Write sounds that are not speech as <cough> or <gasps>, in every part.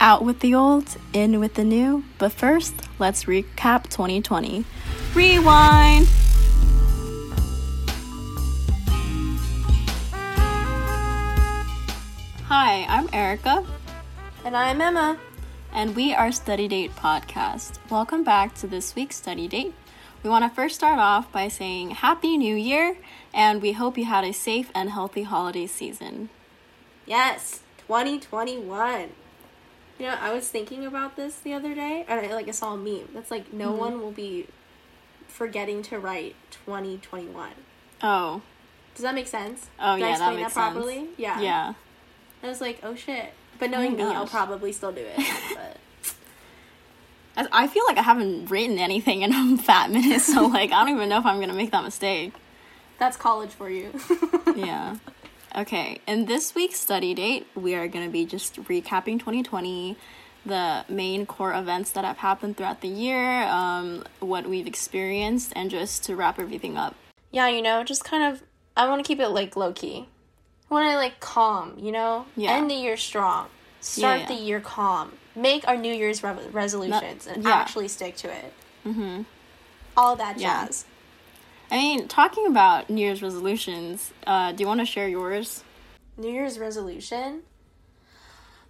Out with the old, in with the new. But first, let's recap 2020. Rewind! Hi, I'm Erica, And I'm Emma. and we are Study Date Podcast. Welcome back to this week's Study Date. We want to first start off by saying Happy New Year, and we hope you had a safe and healthy holiday season. Yes, 2021. You know, I was thinking about this the other day, and I like I saw a meme that's like no mm-hmm. one will be forgetting to write 2021. Oh, Does that make sense? Oh, Did I yeah, that explain makes properly? sense. Yeah. yeah. I was like, oh shit. But oh knowing me, I'll probably still do it. But <laughs> I- I feel like I haven't written anything in <laughs> a fat minute, so like I don't even know if I'm gonna make that mistake. that's college for you. <laughs> Yeah. Okay, in this week's study date, we are gonna be just recapping 2020, the main core events that have happened throughout the year, um, what we've experienced, and just to wrap everything up. yeah, you know, just kind of. I want to keep it like low key. I want to like calm, you know. Yeah. End the year strong. Start Yeah, the year calm. Make our New Year's re- resolutions and yeah. actually stick to it. Mm-hmm. All that Yeah. jazz. I mean, talking about New Year's resolutions, uh, do you want to share yours? New Year's resolution.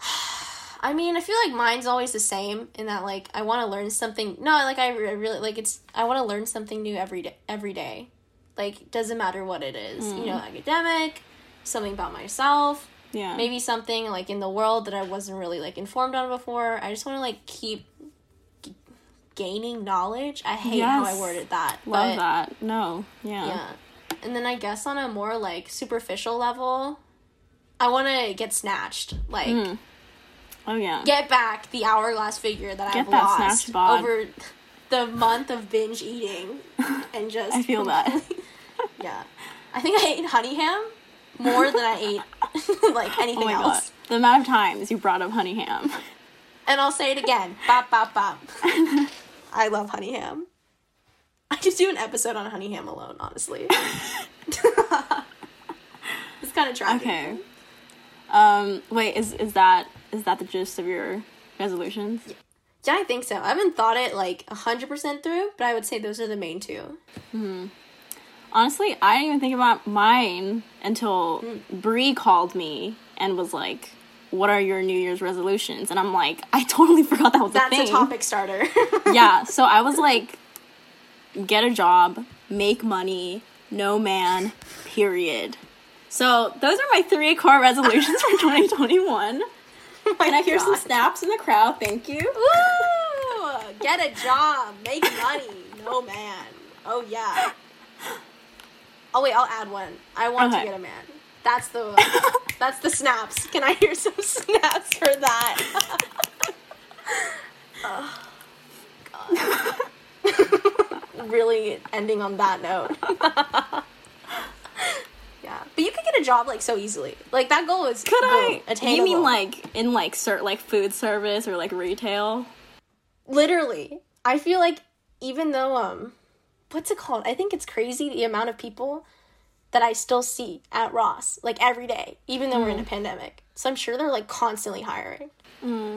<sighs> I mean, I feel like mine's always the same in that like I want to learn something. No, like I really like it's I want to learn something new every day. Every day, like doesn't matter what it is. You know, academic, something about myself, Yeah. maybe something like in the world that I wasn't really like informed on before. I just want to like keep gaining knowledge. I hate how I worded that. Love but- that. No. Yeah. yeah. And then I guess on a more like superficial level, I want to get snatched. Like hmm. Oh yeah. get back the hourglass figure that Get I've that lost over the month of binge eating <laughs> and just I feel that. <laughs> Yeah. I think I ate honey ham more than I ate <laughs> like oh anything Oh else. god. The amount of times you brought up honey ham. And I'll say it again. Bop bop bop. I love honey ham. I could do an episode on honey ham alone, honestly. <laughs> it's kind of tragic. Okay. Um, wait, is is that is that the gist of your resolutions? Yeah, I think so. I haven't thought it like 100% through, but I would say those are the main two. Honestly, I didn't even think about mine until Bree called me and was like, "What are your New Year's resolutions?" And I'm like, <laughs> I totally forgot that was That's a thing. That's a topic starter. <laughs> yeah, so I was <laughs> like, get a job, make money, no man, period. So those are my three core resolutions for 2021. Can I hear some snaps in the crowd? Thank you. Woo! Get a job, make money. No man. Oh yeah. Oh wait, I'll add one. I want Okay. to get a man. That's the that's the snaps. Can I hear some <laughs> snaps for that? <laughs> oh, God. <laughs> really ending on that note. yeah, but you could get a job like so easily. Like that goal is Could I? Attainable. You mean like in like cert like food service or like retail? literally i feel like even though um what's it called i think it's crazy the amount of people that i still see at ross like every day even though we're in a mm. pandemic so i'm sure they're like constantly hiring mm.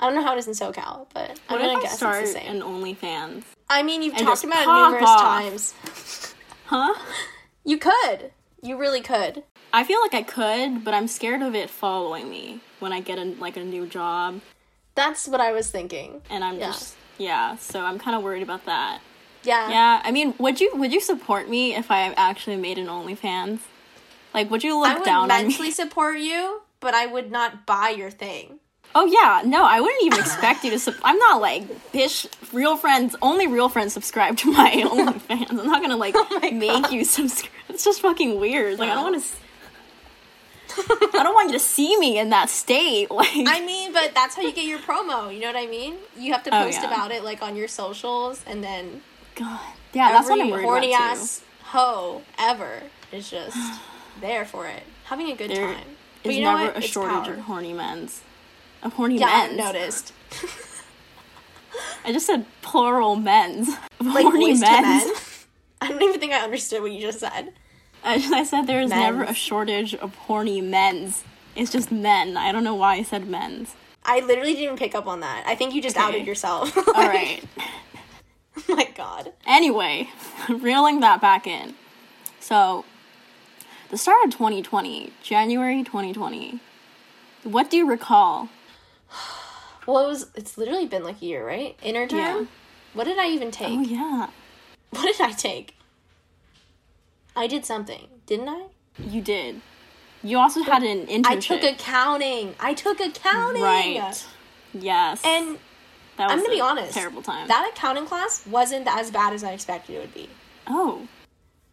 i don't know how it is in socal but i'm What gonna if I guess start it's the same an OnlyFans? i mean you've talked about it numerous off? times <laughs> Huh? you could you really could I feel like I could, but I'm scared of it following me when I get a like a new job, that's what i was thinking and I'm Yeah. just yeah. So I'm kind of worried about that. Yeah Yeah, I mean, would you would you support me if I actually made an OnlyFans? Like, would you look down on me? i would mentally support you but i would not buy your thing Oh yeah, no, I wouldn't even expect you to. Su- I'm not like bitch. Real friends, only real friends subscribe to my <laughs> OnlyFans. I'm not gonna like Oh make you subscribe. It's just fucking weird. Like I don't want to. I don't want you to see me in that state. Like I mean, but that's how you get your promo. You know what I mean? You have to Oh, post yeah. about it like on your socials, and then God, yeah, that's what I'm worried horny about too. ass hoe ever is just <sighs> there for it, having a good There time. But you know never what? a It's shortage power. of horny men's. Of horny Yeah, I've noticed. <laughs> <laughs> I just said plural men's. Like horny men's. men. <laughs> I don't even think I understood what you just said. I, I said there's never a shortage of horny men's. It's just men. I don't know why I said men's. I literally didn't pick up on that. I think you just Okay. outed yourself. All right. <laughs> my god. Anyway, <laughs> reeling that back in. So, the start of 2020, January 2020. What do you recall? <sighs> Well, it was. It's literally been like a year, right? Inner term. Yeah. What did I even take? Oh yeah, <laughs> What did I take? I did something, didn't I? you did. You also had an internship. I took accounting. I took accounting. Right. Yes. And that was I'm gonna be honest. Terrible time. That accounting class wasn't as bad as I expected it would be. oh.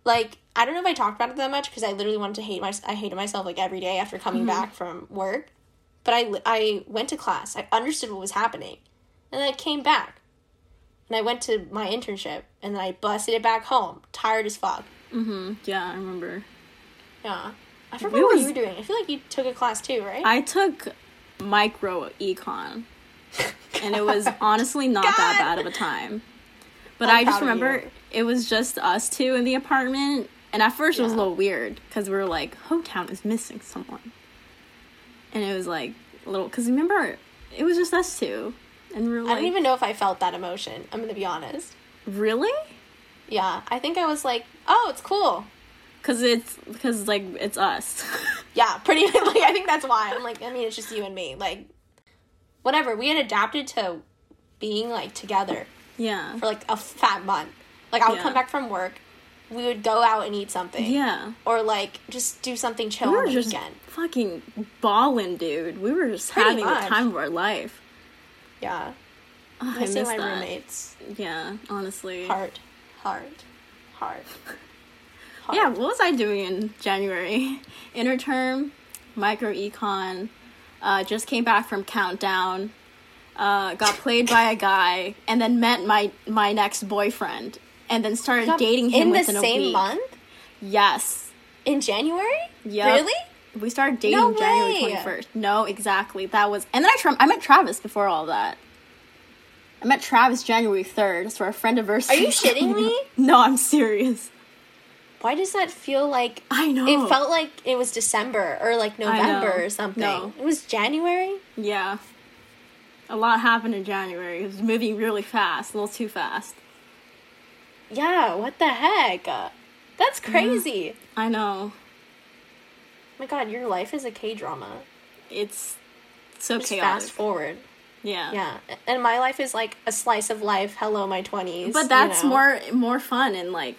Like I don't know if I talked about it that much because I literally wanted to hate my. I hated myself like every day after coming Mm-hmm. back from work. But I I went to class. I understood what was happening, and then I came back, and I went to my internship, and then I busted it back home, tired as fuck. Mm-hmm. Yeah, I remember. Yeah. I forgot what was- you were doing. I feel like you took a class too, right? I took micro econ, <laughs> and it was honestly not that bad of a time. But I'm I just remember it was just us two in the apartment, and at first it was a little weird because we were like, "Hotown is missing someone," and it was like a little because remember it was just us two, and we were I like, don't even know if I felt that emotion. I'm gonna be honest. "Really?" Yeah, I think I was like, oh, it's cool. Because it's because like it's us. <laughs> Yeah, pretty <laughs> like I think that's why. I'm like, I mean, it's just you and me. Like, whatever. We had adapted to being like together yeah. for like a fat month. Like I would Yeah. come back from work, we would go out and eat something. Yeah. Or like just do something chill We were just weekend. fucking balling, dude. We were just Pretty having much. the time of our life. Yeah. Oh, I miss my that. roommates. Yeah, honestly. Heart. Heart. Heart. <laughs> Heart. Yeah, what was I doing in January? <laughs> Interterm, micro econ, uh, just came back from countdown, uh, got played by a guy, and then met my my next boyfriend, and then started Got- dating him in the within a same week. month? Yes. In January? Yeah, Really? We started dating No January twenty first. No, exactly. That was, and then I tra- I met Travis before all that. I met Travis January third. So our friend anniversary. Are you <laughs> shitting me? no, I'm serious. Why does that feel like I know. it felt like it was December or like November or something? No. It was January? Yeah. A lot happened in January. It was moving really fast, a little too fast. Yeah, what the heck? Uh, That's crazy. I know. my god, your life is a K drama. It's so Just chaotic. fast forward. Yeah. Yeah. And my life is like a slice of life. Hello, my 20s. But you that's know? more more fun and like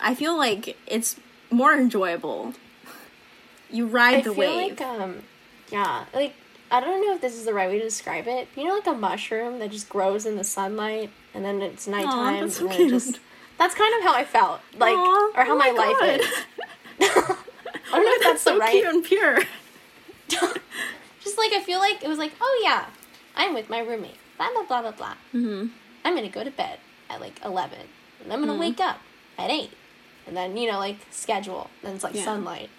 I feel like it's more enjoyable. You ride I the feel wave. like, um, yeah, like, I don't know if this is the right way to describe it. You know, like a mushroom that just grows in the sunlight and then it's nighttime that's so and then just. That's kind of how I felt. Like, Aw, or how oh my, my life is. <laughs> <laughs> I don't know if that's so the right. cute and pure. <laughs> just like I feel like it was like, oh yeah, I'm with my roommate. Blah blah blah blah blah. Mm-hmm. I'm gonna go to bed at like eleven, and I'm gonna Mm-hmm. wake up at eight, and then you know like schedule. Then it's like Yeah. sunlight.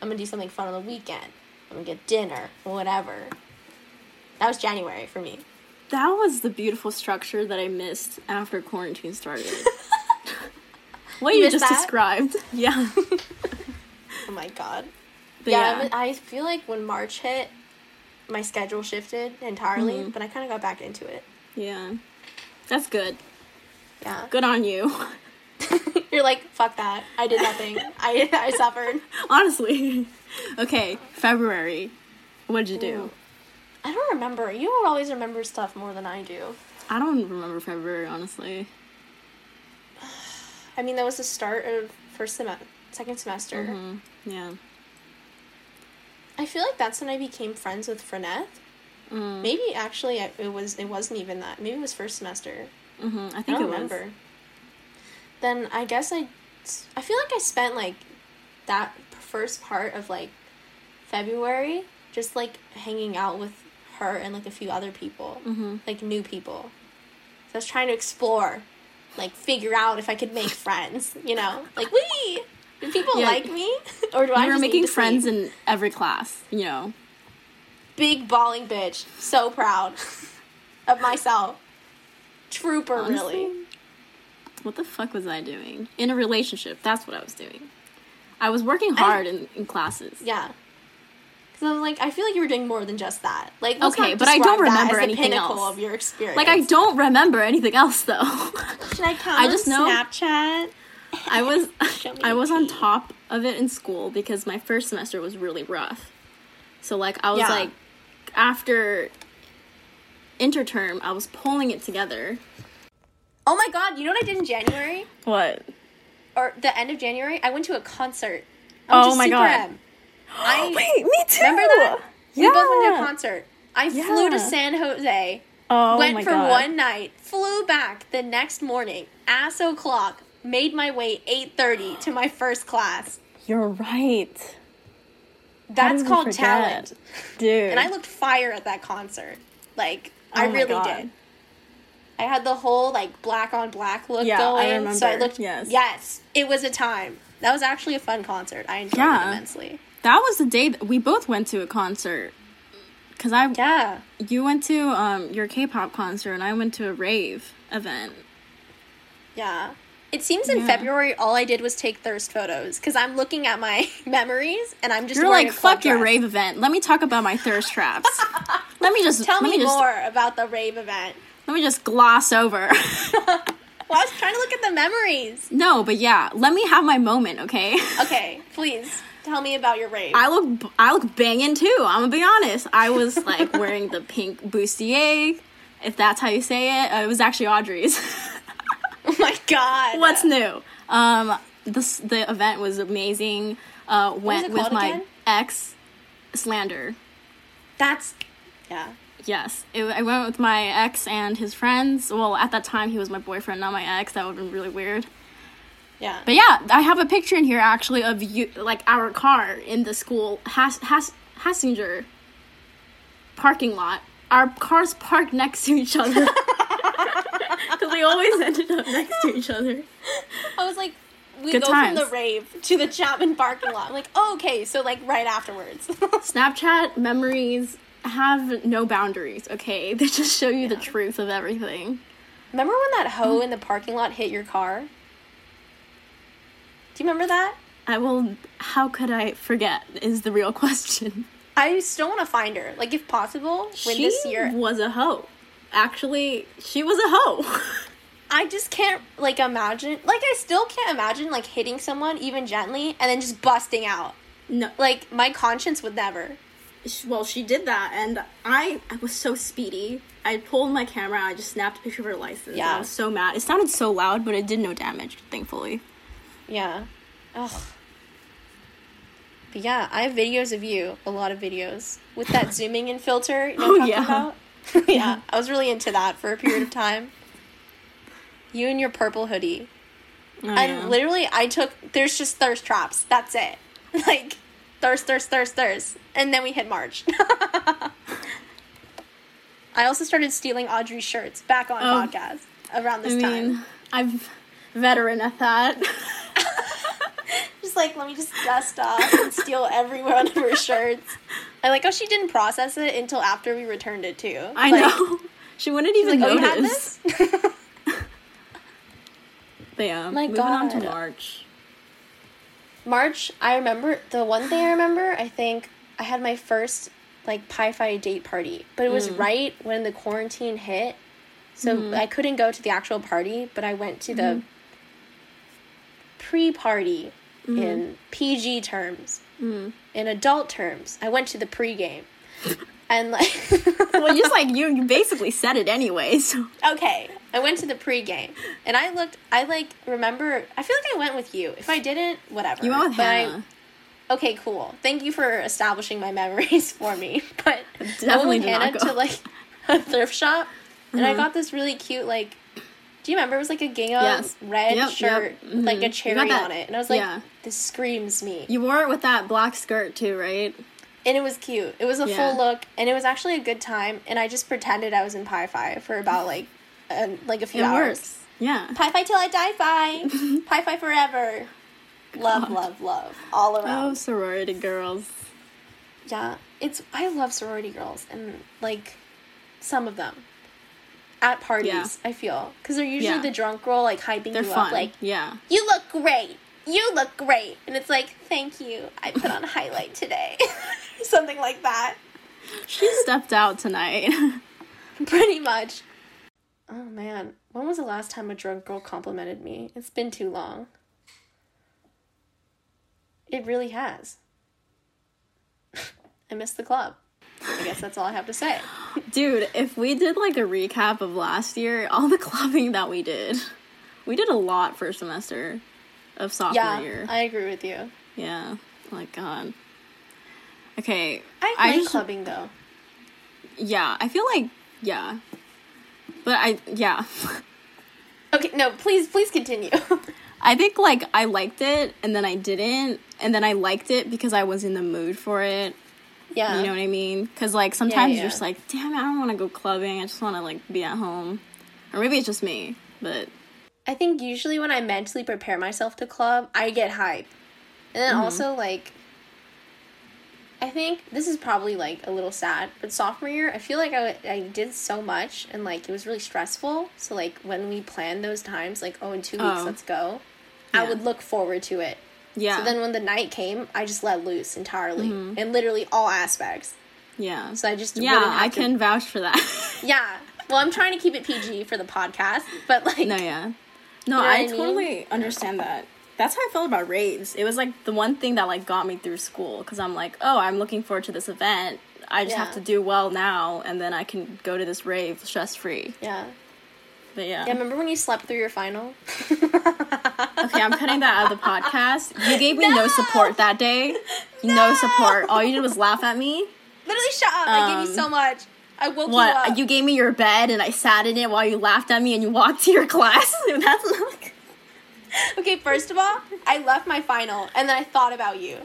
I'm gonna do something fun on the weekend. I'm gonna get dinner whatever. That was January for me. That was the beautiful structure that I missed after quarantine started. <laughs> what You you, just that? described. <laughs> Yeah. Oh my god. But yeah, yeah. I feel like when March hit, my schedule shifted entirely, Mm-hmm. but I kind of got back into it. yeah. That's good. Yeah. Good on you. <laughs> <laughs> You're like, fuck that. I did nothing. I I suffered. Honestly. <laughs> Okay, February. What'd you do? Ooh. I don't remember. You always remember stuff more than I do. I don't remember February, honestly. <sighs> I mean, that was the start of first semester, second semester. Mm, yeah. I feel like that's when I became friends with Frenette. Mm, Maybe actually it was it wasn't even that. Maybe it was first semester. hmm I I think don't it was. Then I guess I, I feel like I spent like that first part of like February just like hanging out with her and like a few other people, hmm like new people. So I was trying to explore, like figure out if I could make friends. You know, like we. Do people Yeah. like me, <laughs> or do I You were making friends sleep? in every class, you know. big balling bitch. So proud <laughs> of myself. Trooper, Honestly, really. What the fuck was I doing? In a relationship, that's what I was doing. I was working I- hard in, in classes. Yeah. Because I was like, I feel like you were doing more than just that. Like, Okay, but I don't remember anything else. of your experience. Like I don't remember anything else though. <laughs> Should I count I just know- Snapchat? I was <laughs> <laughs> I was on top of it in school because my first semester was really rough. So like I was Yeah. like after interterm, I was pulling it together. Oh my god! You know what I did in January What? or the end of January? I went to a concert. I Oh my Super God. M. <gasps> I Wait, me too. remember that. Yeah. We both went to a concert. I flew to San Jose. Oh went my for God. one night, flew back the next morning, ass o'clock, made my way 8.30 to my first class. You're right. That's called talent. Dude. And I looked fire at that concert. Like, I Oh my really God. did. I had the whole, like, black on black look Yeah, I going. So I remember. looked, Yes. yes, it was a time. That was actually a fun concert. I enjoyed Yeah. it immensely. that was the day that we both went to a concert. Cause I Yeah. you went to um your K-pop concert and I went to a rave event. Yeah. It seems in Yeah. February all I did was take thirst photos because I'm looking at my <laughs> memories and I'm just You're like fuck your dress. rave event. Let me talk about my thirst traps. <laughs> let me just Tell let me, just, more about the rave event. Let me just gloss over. <laughs> Well, I was trying to look at the memories. no, but yeah, let me have my moment, okay? <laughs> Okay, please tell me about your rave. I look I look banging too. I'm gonna be honest. I was like <laughs> wearing the pink bustier, if that's how you say it. Uh, it was actually Audrey's. oh my god. What's new? Um, this the event was amazing. Uh, went it with my again? ex, Slander. That's yeah. Yes, it, I went with my ex and his friends. Well, at that time he was my boyfriend, not my ex. That would have been really weird. Yeah. But yeah, I have a picture in here actually of you, like our car in the school has has Hassinger parking lot. Our cars parked next to each other <laughs> <laughs> because we always ended up next to each other. <laughs> I was like we Good go times. from the rave to the Chapman parking lot. I'm like, oh, okay, so like right afterwards. Snapchat memories have no boundaries. Okay, <laughs> they just show you the truth of everything. remember when that hoe in the parking lot hit your car? Do you remember that? I will. How could I forget? Is the real <laughs> question. I still want to find her. Like, if possible, when she this year. was a hoe. Actually, she was a hoe. <laughs> I just can't, like, imagine. Like, I still can't imagine, like, hitting someone, even gently, and then just busting out. no, Like, my conscience would never. Well, she did that, and I, I was so speedy. I pulled my camera. I just snapped a picture of her license. Yeah. I was so mad. It sounded so loud, but it did no damage, thankfully. Yeah. Ugh. But yeah, I have videos of you, a lot of videos, with that <laughs> zooming in filter. You know Oh, yeah. about? <laughs> yeah, I was really into that for a period of time. You and your purple hoodie. Oh, And yeah. literally, I took, there's just thirst traps. That's it. <laughs> Like, thirst, thirst, thirst, thirst. And then we hit March. <laughs> I also started stealing Audrey's shirts back on Oh. podcast around this I time. mean, I'm veteran at that. <laughs> Just like, let me just dust off and steal every one of her shirts. I like how she didn't process it until after we returned it too. I Like, know. <laughs> She wouldn't even Like, oh, you had notice. this? But yeah, My moving on to March. March, I remember the one thing I remember. I think I had my first like Pi Phi date party, but it was Mm. right when the quarantine hit, so Mm-hmm. I couldn't go to the actual party. But I went to the pre-party Mm-hmm. in PG terms. In adult terms, I went to the pre-game, and like. <laughs> Well, just like you, you basically said it anyway. So <laughs> Okay, I went to the pregame, and I looked. I like remember. I feel like I went with you. If I didn't, whatever. you went with But I- okay, cool. Thank you for establishing my memories <laughs> for me. But I Definitely went with Hannah to like a thrift shop, and I Mhm. got this really cute like. Do you remember? It was like a gingham Yes. red Yep, shirt, yep. with, like a cherry on it, and I was like, yeah. "This screams me." You wore it with that black skirt too, right? And it was cute. It was a Yeah. full look, and it was actually a good time. And I just pretended I was in Pi Phi for about like, uh, like a few It hours. works. Yeah. Pi Phi till I die Phi. Pi Phi forever. Love, love, love. All around. Oh, sorority girls. Yeah. It's I love sorority girls and like some of them. At parties, Yeah. I feel. Because they're usually Yeah. the drunk girl like hyping They're you fun. up like, yeah. You look great. You look great. And it's like, thank you. I put on highlight today. <laughs> Something like that. She stepped out tonight. <laughs> Pretty much. Oh man, when was the last time a drunk girl complimented me? It's been too long. It really has. <laughs> I missed the club. I guess that's all I have to say. Dude, if we did like a recap of last year, all the clubbing that we did, we did a lot for a semester of sophomore Yeah, year. I agree with you. yeah. My God. Okay. I like just- clubbing though. Yeah, I feel like yeah, but I yeah. <laughs> Okay, no, please, please continue. <laughs> I think like I liked it and then I didn't and then I liked it because I was in the mood for it. yeah. You know what I mean? Because like sometimes yeah. you're just like, damn, it, I don't want to go clubbing. I just want to like be at home, or maybe it's just me. But I think usually when I mentally prepare myself to club, I get hype. And then mm-hmm. also like I think this is probably like a little sad, but sophomore year, I feel like I, I did so much and like it was really stressful. So like when we planned those times, like oh in two weeks Oh. let's go, I would look forward to it. yeah, So then when the night came, I just let loose entirely mm-hmm. in literally all aspects. yeah, So I just yeah, I to- can vouch for that. <laughs> yeah. Well, I'm trying to keep it PG for the podcast, but like no, yeah, no, know I, I mean? totally understand that. That's how I felt about raids. It was like the one thing that like got me through school because I'm like, oh, I'm looking forward to this event. I just have to do well now, and then I can go to this rave stress free. yeah. But yeah, Yeah, remember when you slept through your final? <laughs> okay, I'm cutting that out of the podcast. You gave me no, support that day. No. support. All you did was laugh at me. Literally, shut up! I gave Um, you so much. I woke you up. You gave me your bed and I sat in it while you laughed at me and you walked to your <laughs> class. <laughs> That's Okay, first of all, I left my final and then I thought about you.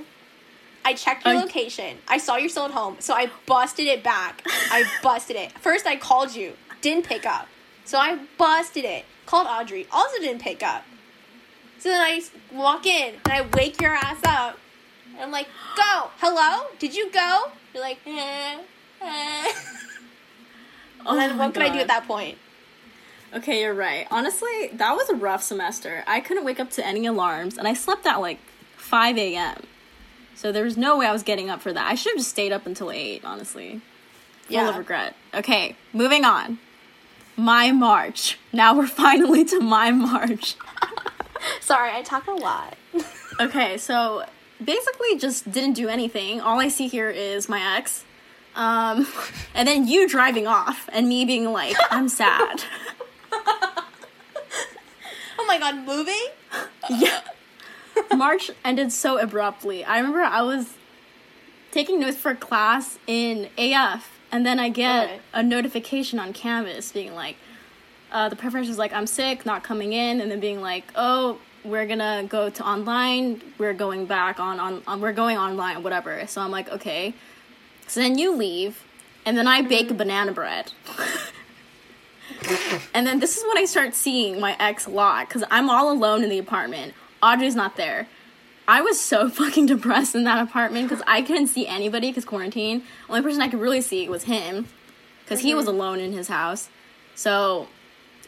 I checked your location. I saw you're still at home, so I busted it back. I <laughs> busted it. First, I called you, didn't pick up. So I busted it. Called Audrey, also didn't pick up. So then I walk in and I wake your ass up. And I'm like, go. Hello? Did you go? You're like, eh, eh. Oh And then what could I do at oh that point? Okay, you're right. Honestly, that was a rough semester. I couldn't wake up to any alarms and I slept at like 5 a.m. So there was no way I was getting up for that. I should have just stayed up until 8, honestly. Full Yeah. of regret. Okay, moving on. My March. Now we're <laughs> finally to my March. <laughs> Sorry, I talk a lot. <laughs> Okay, so basically just didn't do anything. All I see here is my ex. Um, and then you driving off and me being like, I'm sad. oh my god, moving? yeah. March ended so abruptly. I remember I was taking notes for class in AF, and then I get Okay. a notification on Canvas being like, uh, the professor is like, I'm sick, not coming in, and then being like, oh, we're gonna go to online, we're going back on, on, on we're going online, whatever. So I'm like, okay. So then you leave, and then I bake banana bread. <laughs> and then this is when I start seeing my ex a lot, because I'm all alone in the apartment. Audrey's not there. I was so <laughs> fucking depressed in that apartment because I couldn't see anybody because quarantine. Only person I could really see was him because he was alone in his house. So,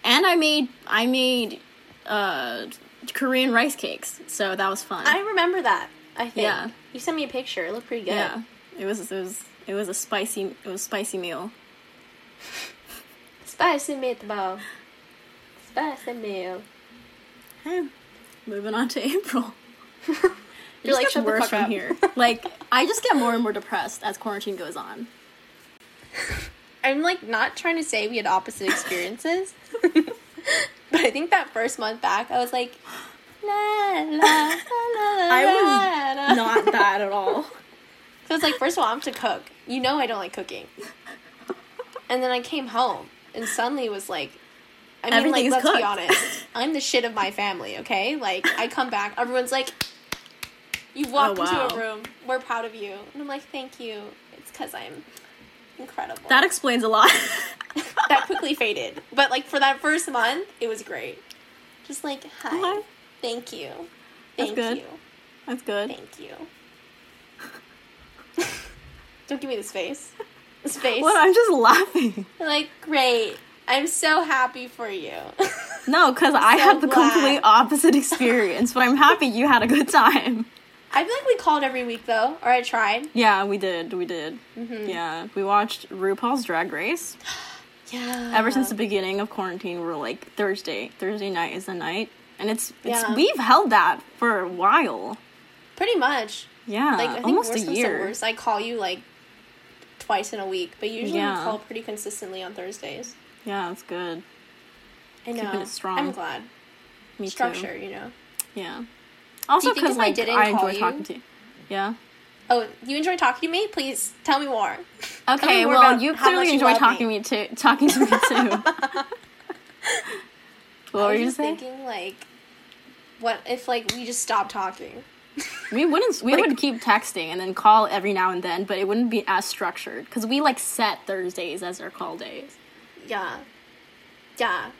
and I made I made uh, Korean rice cakes, so that was fun. I remember that. I think. Yeah. You sent me a picture. It looked pretty good. yeah, it was it was it was a spicy it was a spicy meal. <laughs> Spicy meatball. Spicy meal. Hey, moving on to <laughs> April. <laughs> You're like, shut worse from up. here. Like I just get more and more depressed as quarantine goes on. I'm like not trying to say we had opposite experiences, but I think that first month back, I was like, <gasps> la la la. I was not that at all. So it's like, first of all, I'm to cook. You know I don't like cooking. And then I came home, and suddenly it was like, I mean, like, let's be honest. <laughs> I'm the shit of my family, okay? Like, I come back, everyone's like, you oh, walked Oh, wow. into a room, we're proud of you. And I'm like, thank you. It's because I'm incredible. That explains a lot. <laughs> that quickly faded. But like for that first month, it was great. Just like, hi, thank you, That's thank good. you, That's good. thank you. Don't give me this face. <laughs> This face. What? I'm just laughing. like, great. I'm so happy for you. <laughs> No, because I so had the glad. complete opposite experience, but I'm happy you had a good time. <laughs> I feel like we called every week though, or I tried. Yeah, we did. We did. Mm-hmm. Yeah, we watched RuPaul's Drag Race. <gasps> Yeah. Ever since the beginning of quarantine, we're like Thursday. Thursday night is the night, and it's, it's Yeah. we've held that for a while. Pretty much. Yeah, Like I think almost worse a year. I call you like twice in a week, but usually Yeah. we call pretty consistently on Thursdays. Yeah, that's good. I know. Keeping it strong. I'm glad. Me Structure, too. you know. Yeah. Also, because if I like didn't I call enjoy you- talking to you. Yeah. Oh, you enjoy talking to me? Please tell me more. <laughs> Tell me Okay. more Well, you clearly you enjoy love talking me. me to talking to me too. <laughs> <laughs> what I were you thinking like, what if like we just stopped talking? We wouldn't. We Like- would keep texting and then call every now and then, but it wouldn't be as structured because we like set Thursdays as our call days. Yeah. Yeah.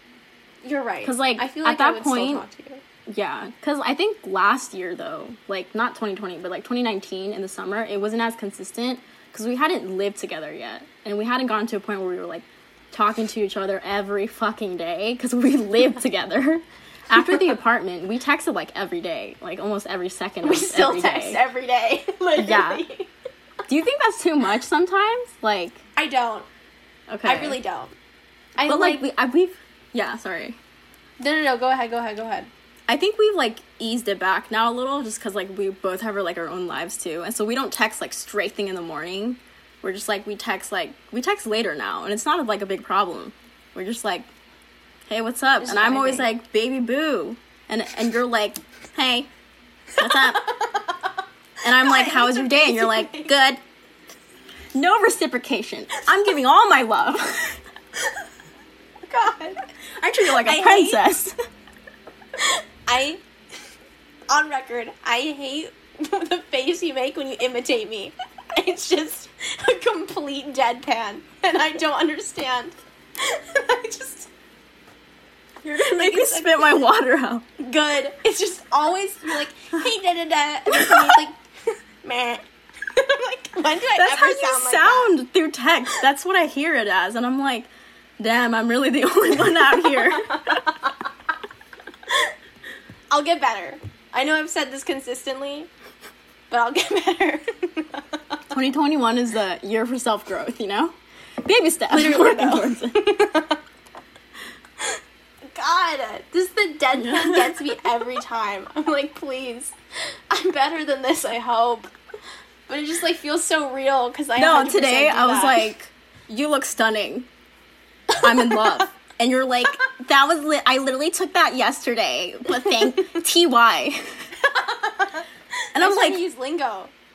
You're right. Because like, I feel at like I that would point- still talk to you. Yeah, because I think last year though, like not 2020, but like 2019 in the summer, it wasn't as consistent because we hadn't lived together yet, and we hadn't gotten to a point where we were like talking to each other every fucking day because we <laughs> lived together. After the apartment, we texted like every day, like almost every second. We still every text day. every day. <laughs> Literally. Yeah. Do you think that's too much sometimes? Like, I don't. okay, I really don't. I But like, like. we, I, we've, yeah, sorry. no, no, no. Go ahead. Go ahead. Go ahead. I think we've like eased it back now a little, just because like we both have our like our own lives too, and so we don't text like straight thing in the morning. We're just like we text like we text later now, and it's not like a big problem. We're just like, hey, what's up? Just and I'm always like, baby boo, and and you're like, hey, what's up? <laughs> And I'm like, God, I how was your day? And you're like, good. No reciprocation. I'm giving all my love. God. I treat you like a I hate- princess. <laughs> I, on record, I hate the face you make when you imitate me. It's just a complete deadpan, and I don't understand. <laughs> I just. You're gonna make me like- spit my water out. good. It's just always like, hey da da da, and then like, <laughs> meh. <laughs> I'm like, when did I That's ever how you sound like that? sound through text. That's what I hear it as, and I'm like, damn, I'm really the <laughs> only one out here. I'll get better. I know I've said this consistently, but I'll get better. 2021 is the year for self growth, you know? Baby steps. Literally, Working though. towards it. God, this the deadpan <laughs> gets me every time. I'm like, please, I'm better than this. I hope, but it just like feels so real because I No, today I was that. like, you look stunning. I'm in love. <laughs> And you're like, that was li- I literally took that yesterday, but thank <laughs> TY. And I'm I'm like, use lingo.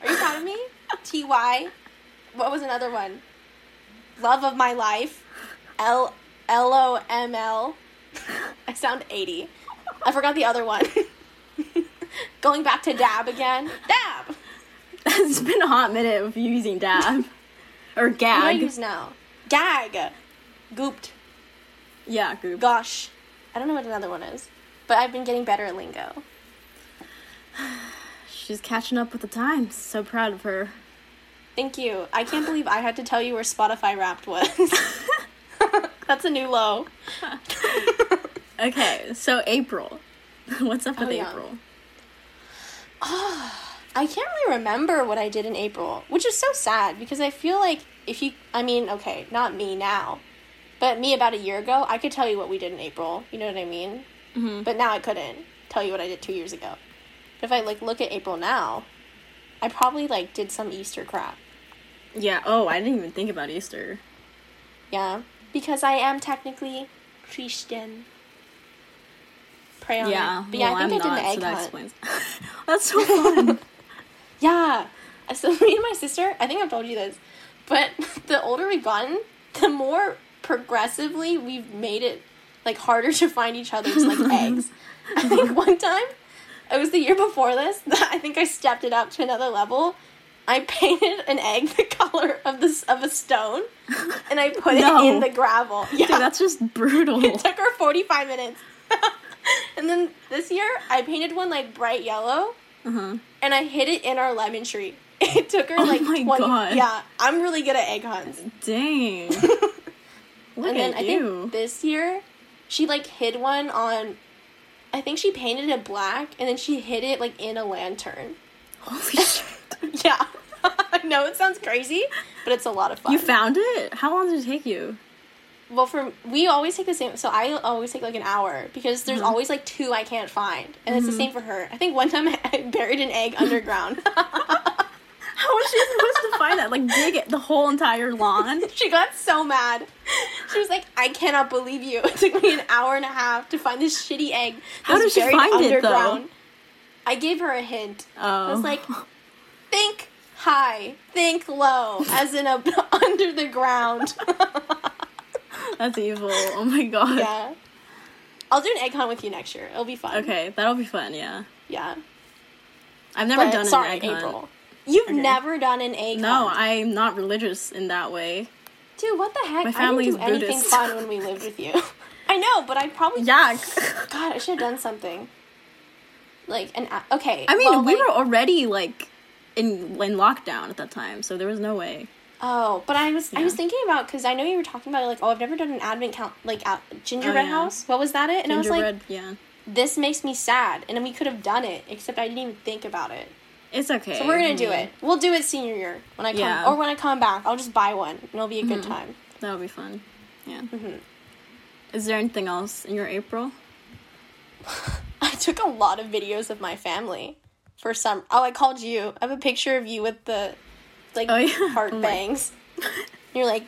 Are you proud of me? T Y. What was another one? Love of my life. L L O M L. <laughs> I sound eighty. I forgot the other one. <laughs> Going back to dab again. Dab. <laughs> it's been a hot minute of you using dab. Or What do I gag. use now? Gag. Gooped. yeah, group. Gosh. I don't know what another one is. But I've been getting better at lingo. <sighs> She's catching up with the times. So proud of her. Thank you. I can't believe I had to tell you where Spotify Wrapped was. That's a new low. <laughs> Okay, so April. <laughs> What's up with Oh, yeah. April? I can't really remember what I did in April, which is so sad because I feel like if you, I mean, okay, not me now, but me about a year ago, I could tell you what we did in April. You know what I mean? Mhm. But now I couldn't tell you what I did two years ago. But if I like look at April now, I probably like did some Easter crap. Yeah, oh, I didn't even think about Easter. Yeah, because I am technically Christian. Pray on Yeah, it. But yeah, well, I think I'm I not, did an egg so that hunt. <laughs> That's so fun. <laughs> Yeah. So <laughs> me and my sister, I think I've told you this, but the older we've gotten, the more progressively we've made it like harder to find each other's like eggs. I think one time, it was the year before this, that I think I stepped it up to another level. I painted an egg the <laughs> color of this of a stone, and I put No. it in the gravel. Yeah, Dude, that's just <laughs> brutal. it took her forty five minutes. <laughs> and then this year, I painted one like bright yellow, Uh-huh. and I hid it in our lemon tree. It took her Oh like my 20 God. Yeah, I'm really good at egg hunts. Dang. Look and then I you. think this year she like hid one on I think she painted it black and then she hid it like in a lantern. Holy shit. Know it sounds crazy, but it's a lot of fun. You found it? How long did it take you? well, for we always take the same. So I always take like an hour because there's Mm-hmm. always like two I can't find, and it's the same for her. I think one time I buried an egg underground. <laughs> How was she supposed to find that? Like dig it the whole entire lawn? <laughs> she got so mad. She was like, "I cannot believe you! <laughs> It took me an hour and a half to find this shitty egg How did she find it, though? I gave her a hint. Oh. I was like, "Think high, think low, as in a <laughs> under the ground." <laughs> That's evil. Oh my god. yeah. I'll do an egg hunt with you next year. It'll be fun. Okay, that'll be fun, yeah. Yeah. I've never But, done sorry, an egg April. hunt. You've Okay. never done an egg No, hunt. No, I'm not religious in that way. Dude, what the heck? My I family's didn't do anything Buddhist. fun when we lived with you. <laughs> I know, but I probably Yeah. God, I should have done something. Like an okay. I mean, well, we like- were already like in in lockdown at that time, so there was no way. Oh, but I was I was thinking about because I know you were talking about like oh I've never done an advent count like a gingerbread yeah. house. What was that? It and I was like yeah. this makes me sad, and we could have done it except I didn't even think about it. It's okay. So we're gonna do mean, it. We'll do it senior year when I come Yeah. Mm-hmm. or when I come back. I'll just buy one and it'll be a good time. That'll be fun. Yeah. Mm-hmm. Is there anything else in your April? <laughs> I took a lot of videos of my family for some. Oh, I called you. I have a picture of you with the like Oh, yeah. heart Oh bangs. You're like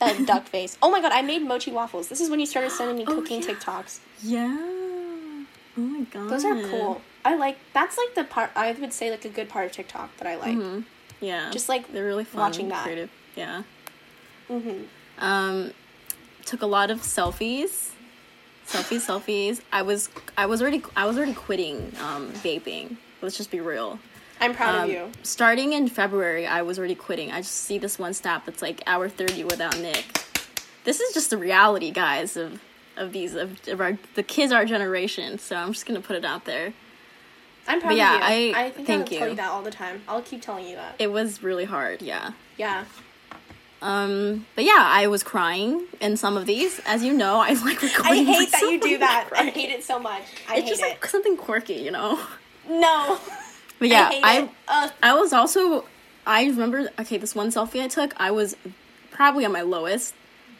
that duck face. Oh my god, I made mochi waffles. This is when you started sending me <gasps> Oh, cooking yeah. TikToks. Yeah. Oh my god. Those are cool. I like that's like the part I would say like a good part of TikTok that I like. Mm-hmm. Yeah. Just, like, they're really fun. watching that. Creative. Yeah. Mhm. Um, took a lot of selfies. Selfies, selfies. I was I was already I was already quitting um, vaping. Let's just be real. I'm proud Um, of you. Starting in February, I was already quitting. I just see this one snap that's like hour thirty without nic. This is just the reality, guys, of of these of, of our the kids our generation. So I'm just gonna put it out there. I'm proud yeah, of you. I- I think thank tell you. you that all the time. I'll keep telling you that. It was really hard, yeah. Yeah. Um, but yeah, I was crying in some of these. As you know, I <laughs> like recording. I hate that you do that. I hate it so much. I It's just it. like something quirky, you know. no. <laughs> But yeah, I I. I was also I remember okay, this one selfie I took, I was probably on my lowest.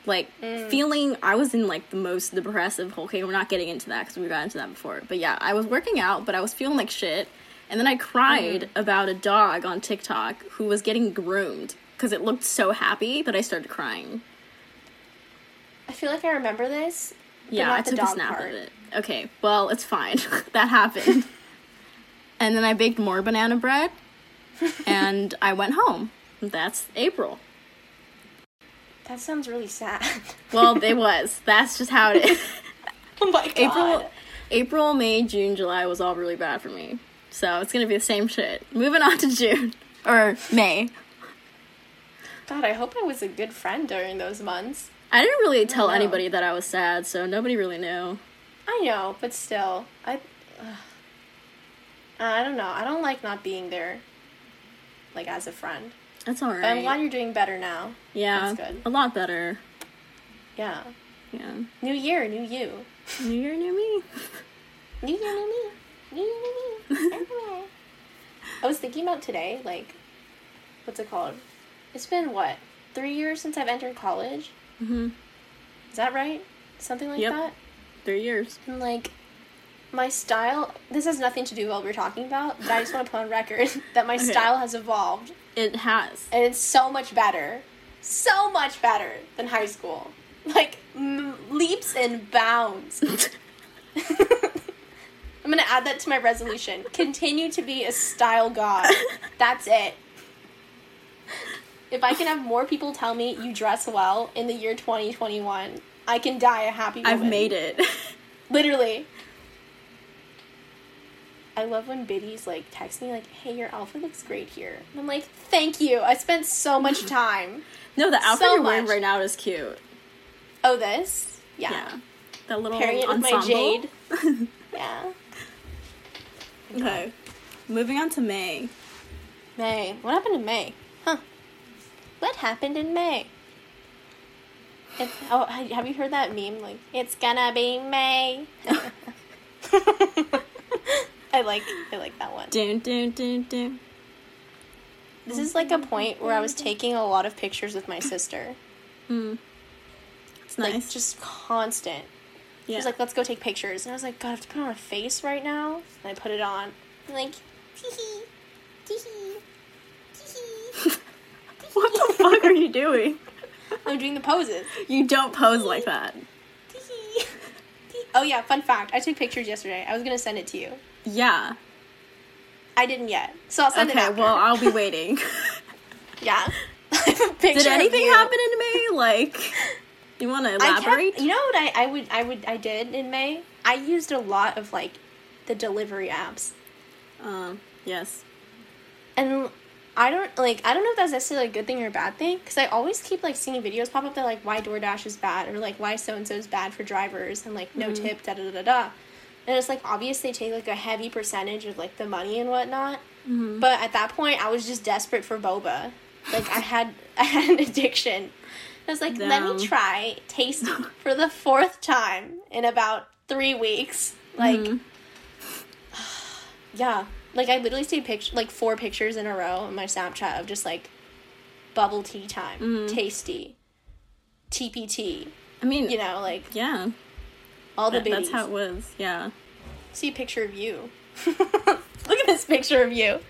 Like Mm. feeling I was in like the most depressive okay, we're not getting into that cuz we got into that before. But yeah, I was working out, but I was feeling like shit. And then I cried Mm. about a dog on TikTok who was getting groomed cuz it looked so happy that I started crying. I feel like I remember this. Yeah, I took a snap part. of it. Okay, well, it's fine. <laughs> that happened. <laughs> and then I baked more banana bread and I went home. That's April. That sounds really sad. Well, <laughs> it was. That's just how it is. oh my god. April April, May, June, July was all really bad for me. So, it's going to be the same shit. Moving on to June or May. God, I hope I was a good friend during those months. I didn't really tell anybody that I was sad, so nobody really knew. I know, but still, I. ugh. I don't know. I don't like not being there. Like as a friend. That's all right. But I'm glad you're doing better now. Yeah, That's good. a lot better. Yeah. Yeah. New year, new you. New year, new me. New year, new me. New year, new me. <laughs> Everywhere. I was thinking about today, like, what's it called? It's been what three years since I've entered college. hmm Is that right? Something like Yep. that. Three years. And like, my style. This has nothing to do with what we're talking about, but I just want to put on record <laughs> that my Okay. style has evolved, It has. and it's so much better, so much better than high school. Like m- leaps and bounds. <laughs> <laughs> I'm gonna add that to my resolution. Continue to be a style god. That's it. If I can have more people tell me you dress well in the year 2021, I can die a happy woman. I've made it. <laughs> Literally. I love when biddies like text me like, "Hey, your outfit looks great here." And I'm like, "Thank you. I spent so much <laughs> time." no, the outfit So you're wearing much. right now is cute. Oh, this? Yeah. Yeah. That little Pairing it with my ensemble. jade. <laughs> Yeah. okay. Moving on to May. May. What happened to May? What happened in May? Oh, have you heard that meme? Like, it's gonna be May. <laughs> I like I like that one. Dun, dun, dun, dun. This is like a point where I was taking a lot of pictures with my sister. Mm. It's Like nice. just constant. She yeah. was like, let's go take pictures. And I was like, God, I have to put on a face right now. And I put it on. I'm like, tee hee, tee hee, tee hee. <laughs> <laughs> what the fuck are you doing? I'm doing the poses. You don't pose like that. Tee hee, tee. Oh yeah, fun fact. I took pictures yesterday. I was gonna send it to you. Yeah. I didn't yet. So I'll send it Okay, well, I'll be waiting. <laughs> <laughs> yeah. I have a picture Did anything happen in May? Like, you want to I kept, elaborate? you know what I, I would I would I did in May? I used a lot of like the delivery apps. Um, yes. And I don't like I don't know if that's necessarily a good thing or a bad thing because I always keep like seeing videos pop up that like why DoorDash is bad or like why so and so is bad for drivers and like no Mm-hmm. tip da da da da. And it's like obvious they take like a heavy percentage of like the money and whatnot. Mm-hmm. But at that point, I was just desperate for boba. Like I had <laughs> I had an addiction. I was like, let me try taste <laughs> for the fourth time in about three weeks. Like, Mhm. <sighs> yeah, like I literally see picture like four pictures in a row on my Snapchat of just like bubble tea time, Mhm. tasty, TPT. I mean, You know, like yeah. all the that- that's how it was. Yeah. See a picture of you. <laughs> Look at this picture of you.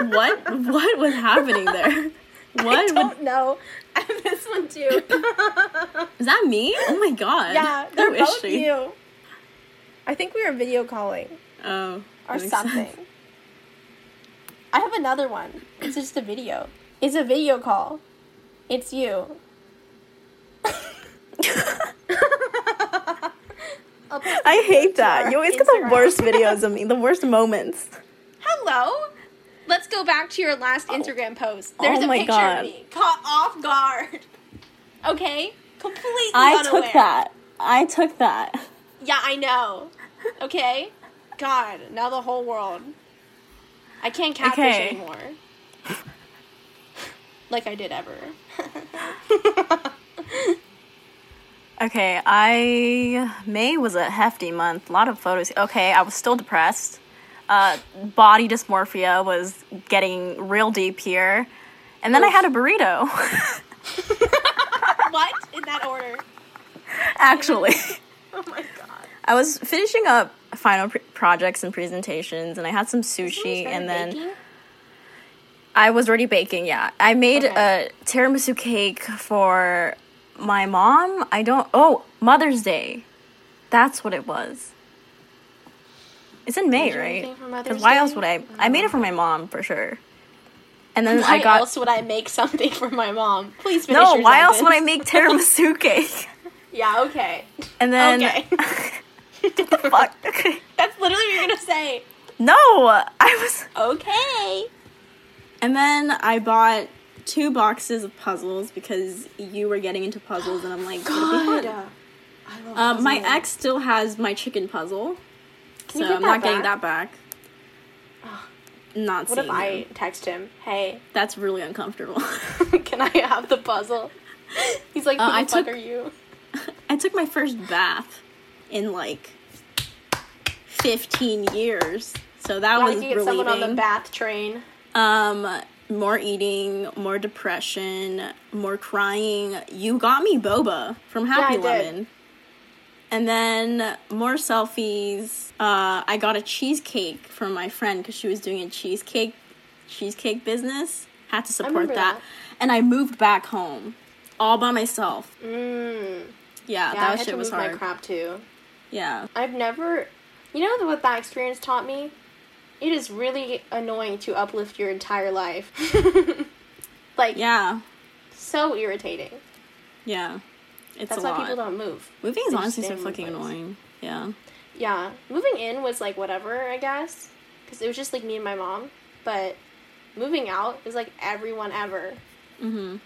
What? what was happening there? <laughs> What? would- don't know. I have this one too. <laughs> is that me? Oh my god. yeah, they're is both she? you. I think we were video calling Oh. Or something. sense. I have another one. It's just a video. It's a video call. It's you. I'll post I a hate that. You always get the worst <laughs> videos of me, the worst moments. Hello. Let's go back to your last oh. Instagram post. Oh There's Oh a my picture God. of me caught off guard. Okay, completely. I unaware. took that. I took that. Yeah, I know. Okay. God, now the whole world. I can't catfish Okay. anymore. like I did ever. <laughs> Okay, I May was a hefty month. A lot of photos. Okay, I was still depressed. Uh, body dysmorphia was getting real deep here, and then I had a burrito. <laughs> <laughs> what? In that order. Actually, Oh my god. I was finishing up final pr- projects and presentations, and I had some sushi, and then I was already baking. Yeah, I made Okay. a tiramisu cake for my mom. I don't. Oh, Mother's Day. That's what it was. It's in May, right? Because why else would I? I made it for my mom for sure. And then Why I got else would I make something for my mom? Please finish no. Why else would I make tiramisu <laughs> cake? <laughs> Yeah, okay. And then Okay. <laughs> fuck. Okay. <laughs> That's literally what you're gonna say. No, I was. Okay. And then I bought two boxes of puzzles because you were getting into puzzles, and I'm like, it'll. <gasps> I love Um, my ex still has my chicken puzzle, Can so you I'm that not getting that back. Not What if seeing I him. text him, hey, That's really uncomfortable. <laughs> <laughs> can I have the puzzle? He's like, who Uh, the I fuck took- are you? I took my first bath in like 15 years, so that was get someone on the bath train. Um, more eating, more depression, more crying. You got me boba from Happy I did. Lemon. And then more selfies. Uh, I got a cheesecake from my friend because she was doing a cheesecake cheesecake business. Had to support that. that. And I moved back home all by myself. Mm. Yeah, Yeah, I that had shit was hard. crap too. Yeah. I've never, you know what that experience taught me? It is really annoying to uplift your entire life. <laughs> like, Yeah. so irritating. Yeah. It's That's why lot. people don't move. Moving is honestly so fucking place. annoying. Yeah. Yeah, moving in was like whatever, I guess, because it was just like me and my mom. But moving out is like everyone ever. Mm-hmm.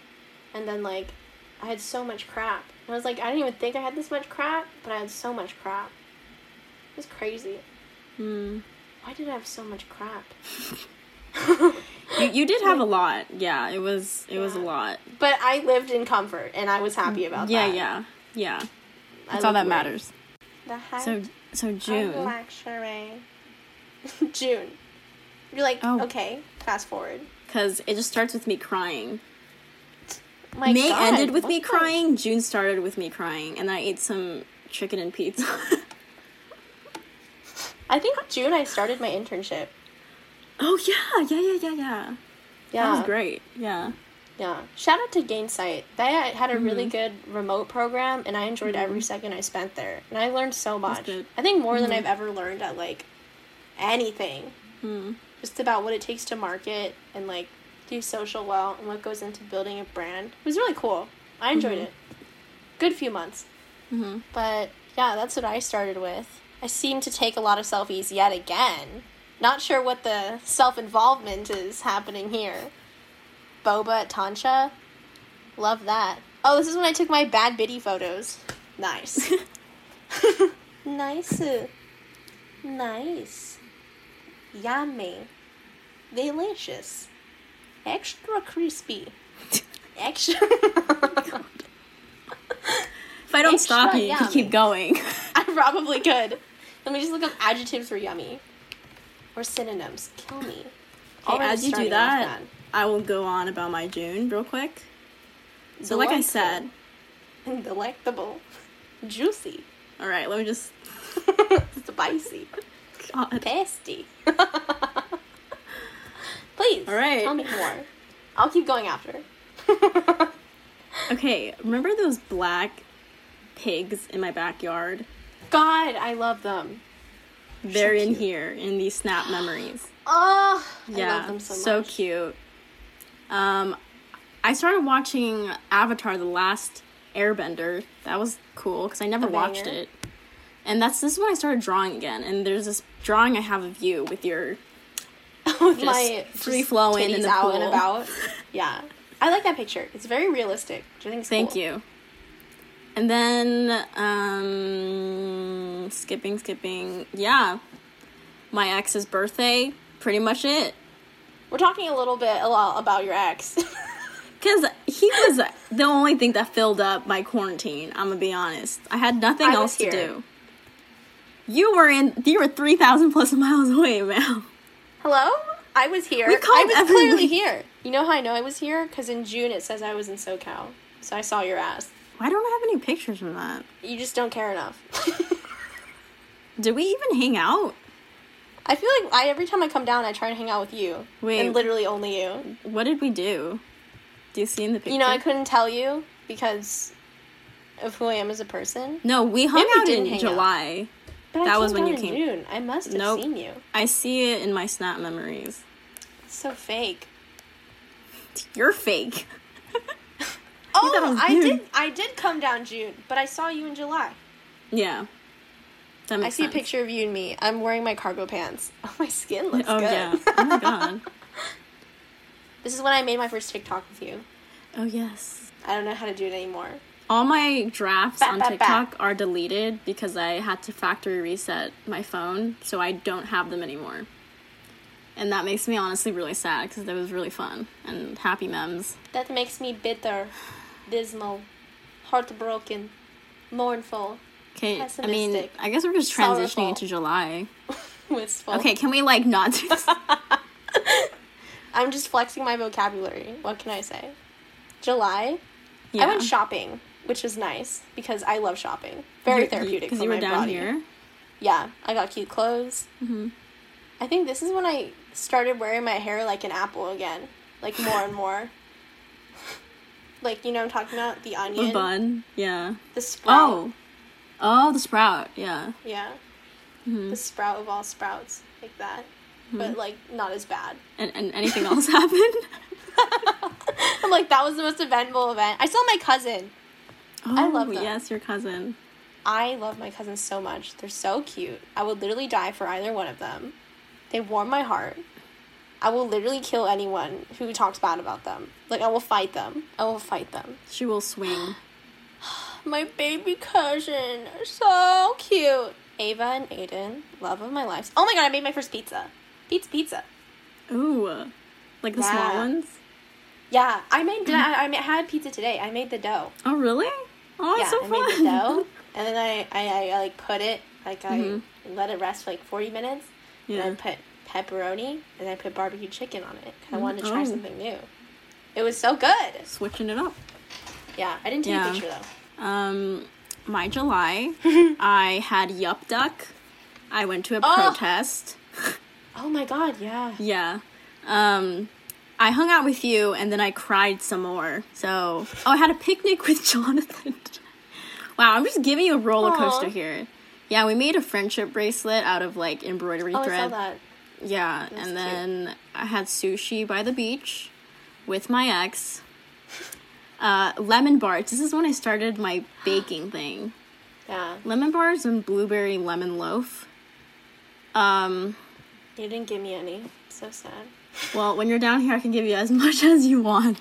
And then like, I had so much crap. And I was like, I didn't even think I had this much crap, but I had so much crap. It was crazy. Mm. Why did I have so much crap? <laughs> You, you did have a lot. Yeah, it was it was a lot. But I lived in comfort, and I was happy about Yeah, that. yeah, yeah. yeah. That's all that matters. The So so June. luxury. <laughs> June. You're like, Oh. okay, fast forward. Because it just starts with me crying. My May God, ended with me crying. June started with me crying, and I ate some chicken and pizza. <laughs> I think June I started my internship. oh yeah, yeah, yeah, yeah, yeah. Yeah. That was great. Yeah. Yeah. Shout out to Gainsight. They had a really Mm-hmm. good remote program and I enjoyed every second I spent there. And I learned so much. I think more than I've ever learned at like anything. Mm. Just about what it takes to market and like do social well and what goes into building a brand. It was really cool. I enjoyed it. Good few months. hmm But yeah, that's what I started with. I seem to take a lot of selfies yet again. Not sure what the self involvement is happening here. Boba at Tancha. Love that. Oh, this is when I took my bad biddy photos. Nice. <laughs> nice. Nice. Yummy. Delicious. Extra crispy. <laughs> Extra. If I don't Extra stop you, you can keep going. <laughs> I probably could. Let me just look up adjectives for yummy. Or synonyms. Kill me. Okay, as you do that, I will go on about my June real quick. So, like I said. <laughs> Delectable. Juicy. all right, let me just. <laughs> Spicy. God. Pasty. <laughs> Please. All right. Tell me more. I'll keep going after. Okay, remember those black pigs in my backyard? God, I love them. They're in here in these snap memories. Oh, I yeah, love them so, much. cute. Um, I started watching Avatar: The Last Airbender. That was cool because I never A watched banger. it. And that's this is when I started drawing again. And there's this drawing I have of you with your <laughs> With Just my free flowing in the out and pool. about. <laughs> Yeah, I like that picture. It's very realistic. Which I think Thank cool. you. And then um skipping, skipping. Yeah. My ex's birthday, pretty much it. We're talking a little bit a lot about your ex. <laughs> Cause he was the only thing that filled up my quarantine. I'm gonna be honest. I had nothing I else to do. You were in. You were three thousand plus miles <laughs> away, man. Hello? I was here. We I was everybody. clearly here. You know how I know I was here? Because in June it says I was in SoCal. So I saw your ass. I don't I have any pictures from that. You just don't care enough. <laughs> Did we even hang out? I feel like I every time I come down, I try to hang out with you. Wait. And literally only you. What did we do? Do you see in the picture? You know, I couldn't tell you because of who I am as a person. No, we hung we out didn't in out. July. That was when you came. June. I must have Nope. seen you. I see it in my snap memories. It's so fake. You're fake. Oh, thought it was I did. I did come down June, but I saw you in July. Yeah. That I see sense. a picture of you and me. I'm wearing my cargo pants. <laughs> Oh, my skin looks Oh good. yeah. Oh my <laughs> god. This is when I made my first TikTok with you. Oh yes. I don't know how to do it anymore. All my drafts Bat, on bat, bat. TikTok are deleted because I had to factory reset my phone, so I don't have them anymore. And that makes me honestly really sad because it was really fun and happy memes. That makes me bitter, dismal, heartbroken, mournful, Okay, I mean, I guess we're just transitioning Sorrowful. into July. <laughs> wistful. Okay, can we like not do this? <laughs> I'm just flexing my vocabulary. What can I say? July. Yeah. I went shopping, which was nice because I love shopping. Very You- therapeutic because you were my down body. here. Yeah, I got cute clothes. Mhm. I think this is when I started wearing my hair like an apple again, like more and more. Like you know, what I'm talking about the onion, The bun, yeah. the sprout. Oh, oh, the sprout, yeah. Yeah, Mhm. the sprout of all sprouts, like that, but like not as bad. And, and anything else <laughs> happened? <laughs> I'm like that was the most eventful event. I saw my cousin. Oh, love them. yes, your cousin. I love my cousins so much. They're so cute. I would literally die for either one of them. They warm my heart. I will literally kill anyone who talks bad about them. Like I will fight them. I will fight them. She will swing. <sighs> My baby cousin, so cute. Ava and Aiden, love of my life. Oh my god, I made my first pizza. Pizza, pizza. Ooh, like the small ones. Yeah, I made. I, I had pizza today. I made the dough. Oh really? Oh, yeah, it's so I fun. made the dough, <laughs> and then I, I, I, I like put it like I Mhm. let it rest for like forty minutes, yeah. and I put pepperoni and I put barbecue chicken on it. I wanted to try Oh. something new. It was so good. Switching it up. Yeah, I didn't take Yeah. a picture though. Um, my July, <laughs> I had Yupdduk. I went to a Oh. protest. Oh my god, yeah. Yeah. Um, I hung out with you and then I cried some more. So, oh, I had a picnic <laughs> with Jonathan. wow, I'm just giving you a roller coaster Aw. here. Yeah, we made a friendship bracelet out of like embroidery Oh, I thread. saw that. Yeah, and cute. then I had sushi by the beach with my ex. <laughs> Uh, lemon bars. This is when I started my baking <gasps> thing. Yeah, Lemon bars and blueberry lemon loaf. Um, you didn't give me any. So sad. well, when you're down here, I can give you as <laughs> much as you want.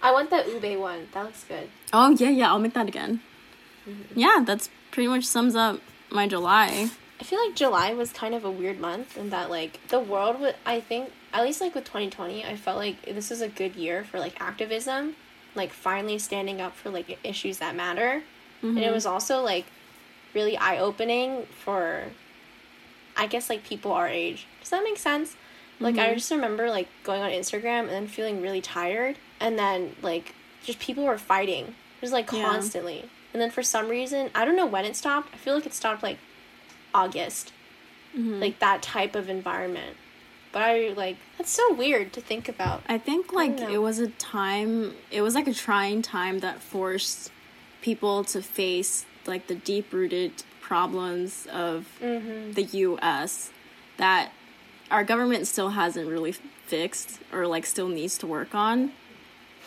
I want the ube one. That looks good. Oh yeah, yeah, I'll make that again. Mm-hmm. Yeah, that's pretty much sums up my July. I feel like July was kind of a weird month in that like the world would I think at least like with 2020 I felt like this was a good year for like activism like finally standing up for like issues that matter. And it mm-hmm. was also like really eye-opening for I guess like people our age. Does that make sense? Like I mm-hmm. just remember like going on Instagram and then feeling really tired and then like just people were fighting just like Yeah. constantly. And then for some reason I don't know when it stopped I feel like it stopped like August. Like that type of environment. But I like that's so weird to think about. I think like know. it was a time it was like a trying time that forced people to face like the deep rooted problems of Mm-hmm. the US that our government still hasn't really fixed or like still needs to work on.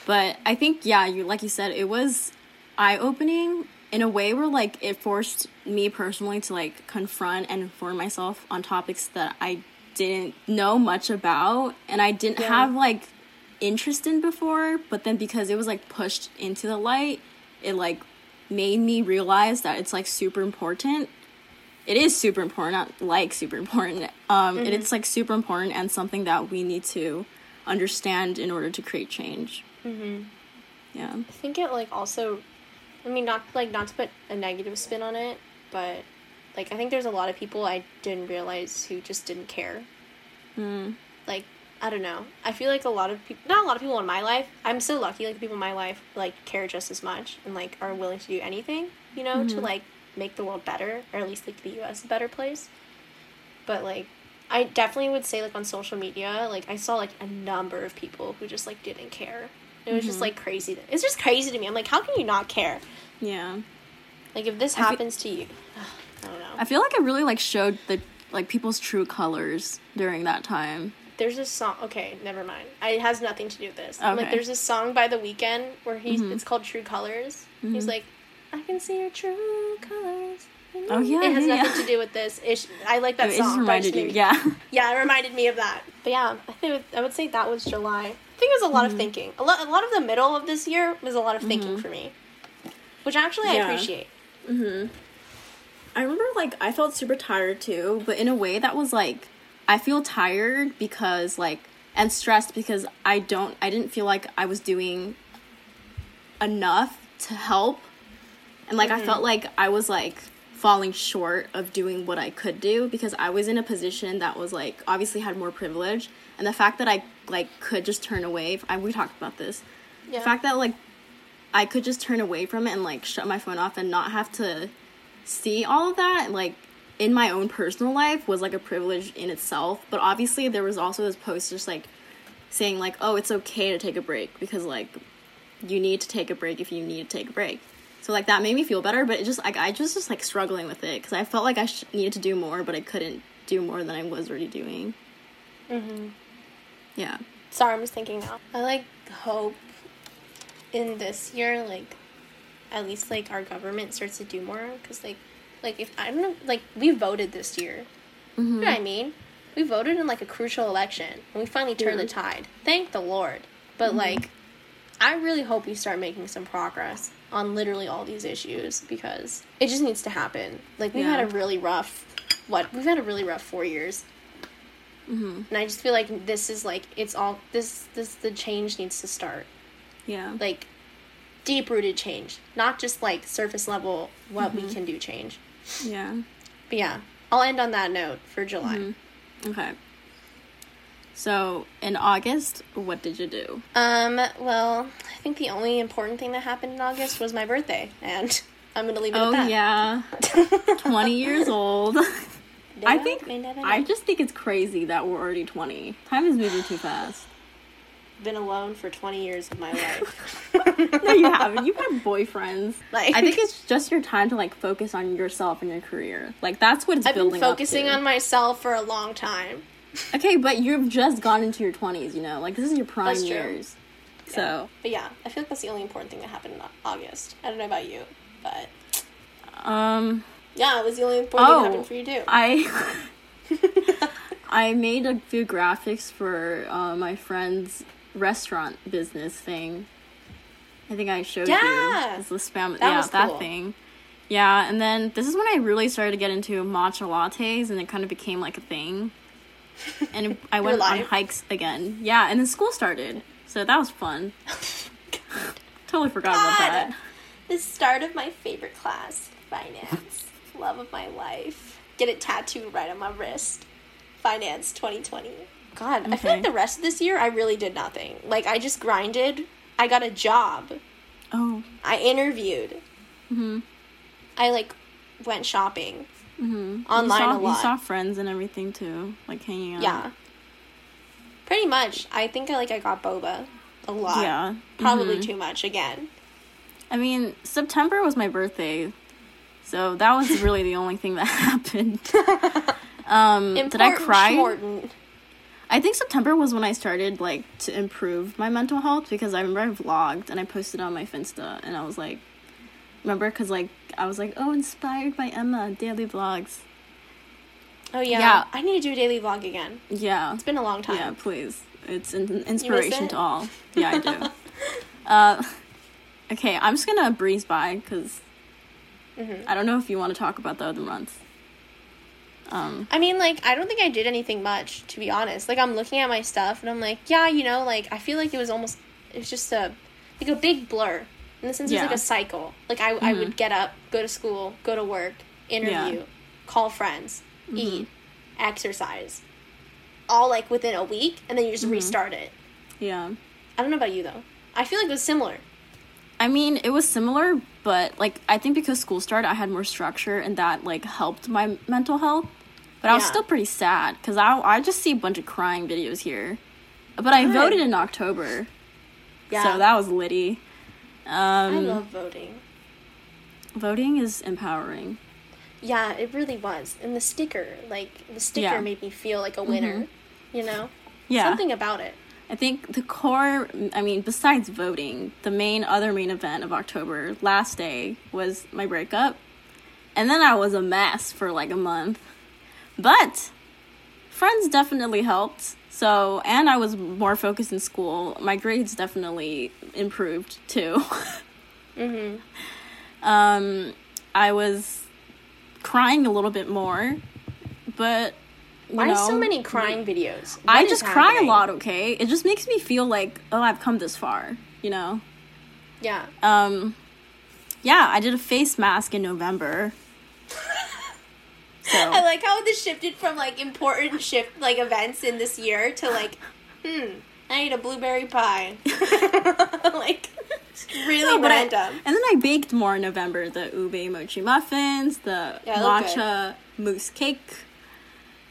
But I think yeah, you like you said it was eye opening in a way where like it forced me personally to like confront and inform myself on topics that I didn't know much about and I didn't Yeah. have like interest in before, but then because it was like pushed into the light, it like made me realize that it's like super important. It is super important, not like super important. Um, it- it's like super important and something that we need to understand in order to create change. Mm-hmm. Yeah. I think it like also I mean not like not to put a negative spin on it, but like I think there's a lot of people I didn't realize who just didn't care. Mm. Like I don't know. I feel like a lot of people not a lot of people in my life. I'm so lucky like the people in my life like care just as much and like are willing to do anything, you know, to like make the world better or at least like the US a better place. But like I definitely would say like on social media, like I saw like a number of people who just like didn't care. It was just like crazy. It's just crazy to me. I'm like, how can you not care? Yeah. Like if this I fe- happens to you, <sighs> I don't know. I feel like it really like showed the like people's true colors during that time. There's this song. Okay, never mind. It has nothing to do with this. Like Okay. there's this song by The Weeknd where he's mm-hmm. it's called True Colors. He's mm-hmm. like, I can see your true colors. Oh, yeah, It has yeah, nothing yeah. to do with this. It, I like that it song. but reminded you. Yeah. <laughs> Yeah, it reminded me of that. But yeah, I think I would say that was July. I think it was a lot Mm-hmm. of thinking. A lot, a lot of the middle of this year was a lot of thinking mm-hmm. for me, which actually I Yeah. appreciate. Mm-hmm. I remember like I felt super tired too, but in a way that was like I feel tired because like and stressed because I don't I didn't feel like I was doing enough to help. And like I mm-hmm. felt like I was like falling short of doing what I could do because I was in a position that was like obviously had more privilege and the fact that I like could just turn away I, we talked about this. Yeah. The fact that like I could just turn away from it and like shut my phone off and not have to see all of that like in my own personal life was like a privilege in itself. But obviously there was also this post just like saying like, "Oh, it's okay to take a break because like you need to take a break if you need to take a break." So like that made me feel better, but it just like I just just like struggling with it because I felt like I sh- needed to do more, but I couldn't do more than I was already doing. Mm-hmm. Yeah. Sorry, I'm just thinking now. I like hope in this year, like at least like our government starts to do more because like like if I don't know like we voted this year. You know what I mean? We voted in like a crucial election and we finally turned the tide. Thank the Lord. But like I really hope we start making some progress on literally all these issues because it just needs to happen. Like we've had a really rough what we've had a really rough four years. Mm-hmm. And I just feel like this is like it's all this this the change needs to start. Yeah. Like deep rooted change, not just like surface level what Mm-hmm. we can do change. Yeah. But yeah, I'll end on that note for July. Mm-hmm. Okay. So in August, what did you do? Um, well, I think the only important thing that happened in August was my birthday, and <laughs> I'm gonna leave it Oh at that. yeah, <laughs> twenty years old. I think I just think it's crazy that we're already twenty. Time is moving too fast. Been alone for 20 years of my <laughs> life. No, you haven't. You've had boyfriends. Like- I think it's just your time to like focus on yourself and your career. Like that's what it's I've been building up focusing on myself for a long time. Okay, but you've just gone into your twenties. You know, like this is your prime That's true. years. So, But yeah, I feel like that's the only important thing that happened in August. I don't know about you, but um, yeah, it was the only important thing that Oh, happened for you too. I <laughs> <laughs> I made a few graphics for uh, my friend's restaurant business thing. I think I showed Yeah! you. It's the spam. That yeah, that thing. Yeah, and then this is when I really started to get into matcha lattes, and it kind of became like a thing. <laughs> And I went on hikes again. Yeah, and then school started, so that was fun. <laughs> totally forgot about that. the start of my favorite class, finance, love of my life. Get it tattooed right on my wrist. Finance 2020. God, I feel like the rest of this year I really did nothing. Like I just grinded. I got a job. Oh, I interviewed. mm-hmm. I like went shopping. Mm-hmm. Online you saw, a lot. You saw friends and everything too, like hanging out. Yeah. Pretty much. I think I like I got boba a lot. Yeah. Probably Mhm. too much again. I mean, September was my birthday, so that was really the only thing that <laughs> happened. <laughs> Um, did I cry? Shorten. I think September was when I started like to improve my mental health because I remember I vlogged and I posted on my Finsta and I was like, remember because like I was like, oh, inspired by Emma daily vlogs. Oh yeah. Yeah. I need to do a daily vlog again. Yeah, It's been a long time. yeah, please. It's an inspiration it? to all. <laughs> Yeah, I do. uh, okay, I'm just gonna breeze by because Mhm. I don't know if you want to talk about the other months. Um, I mean, like, I don't think I did anything much, to be honest. Like, I'm looking at my stuff and I'm like, yeah, you know, like, I feel like it was almost, it was just a, like a big blur. In the sense, it was like a cycle. Like, I, I would mm-hmm. get up, go to school, go to work, interview, call friends, mm-hmm. eat, exercise. All, like, within a week, and then you just mm-hmm. restart it. yeah. I don't know about you, though. I feel like it was similar. I mean, it was similar, but like I think because school started, I had more structure, and that like helped my mental health. But I was Yeah. still pretty sad because I I just see a bunch of crying videos here. But I Good. voted in October, Yeah. so that was litty. Um, I love voting. voting is empowering. Yeah, it really was. And the sticker, like, the sticker Yeah. Mm-hmm. made me feel like a winner. You know? Yeah, Something about it. I think the core. I mean, besides voting, the main other main event of October last day was my breakup, and then I was a mess for like a month. But friends definitely helped. So, and I was more focused in school. My grades definitely improved too. <laughs> Mm-hmm. um, I was crying a little bit more, but you Why know, so many crying videos? I just cry a lot. Okay, it just makes me feel like oh, I've come this far. You know. Yeah. Um, yeah, I did a face mask in November. <laughs> So I like how this shifted from like important shift like events in this year to like, hmm, I ate a blueberry pie. <laughs> <laughs> like really No, but I- random. and then I baked more in November. The ube mochi muffins, the Yeah, matcha mousse cake,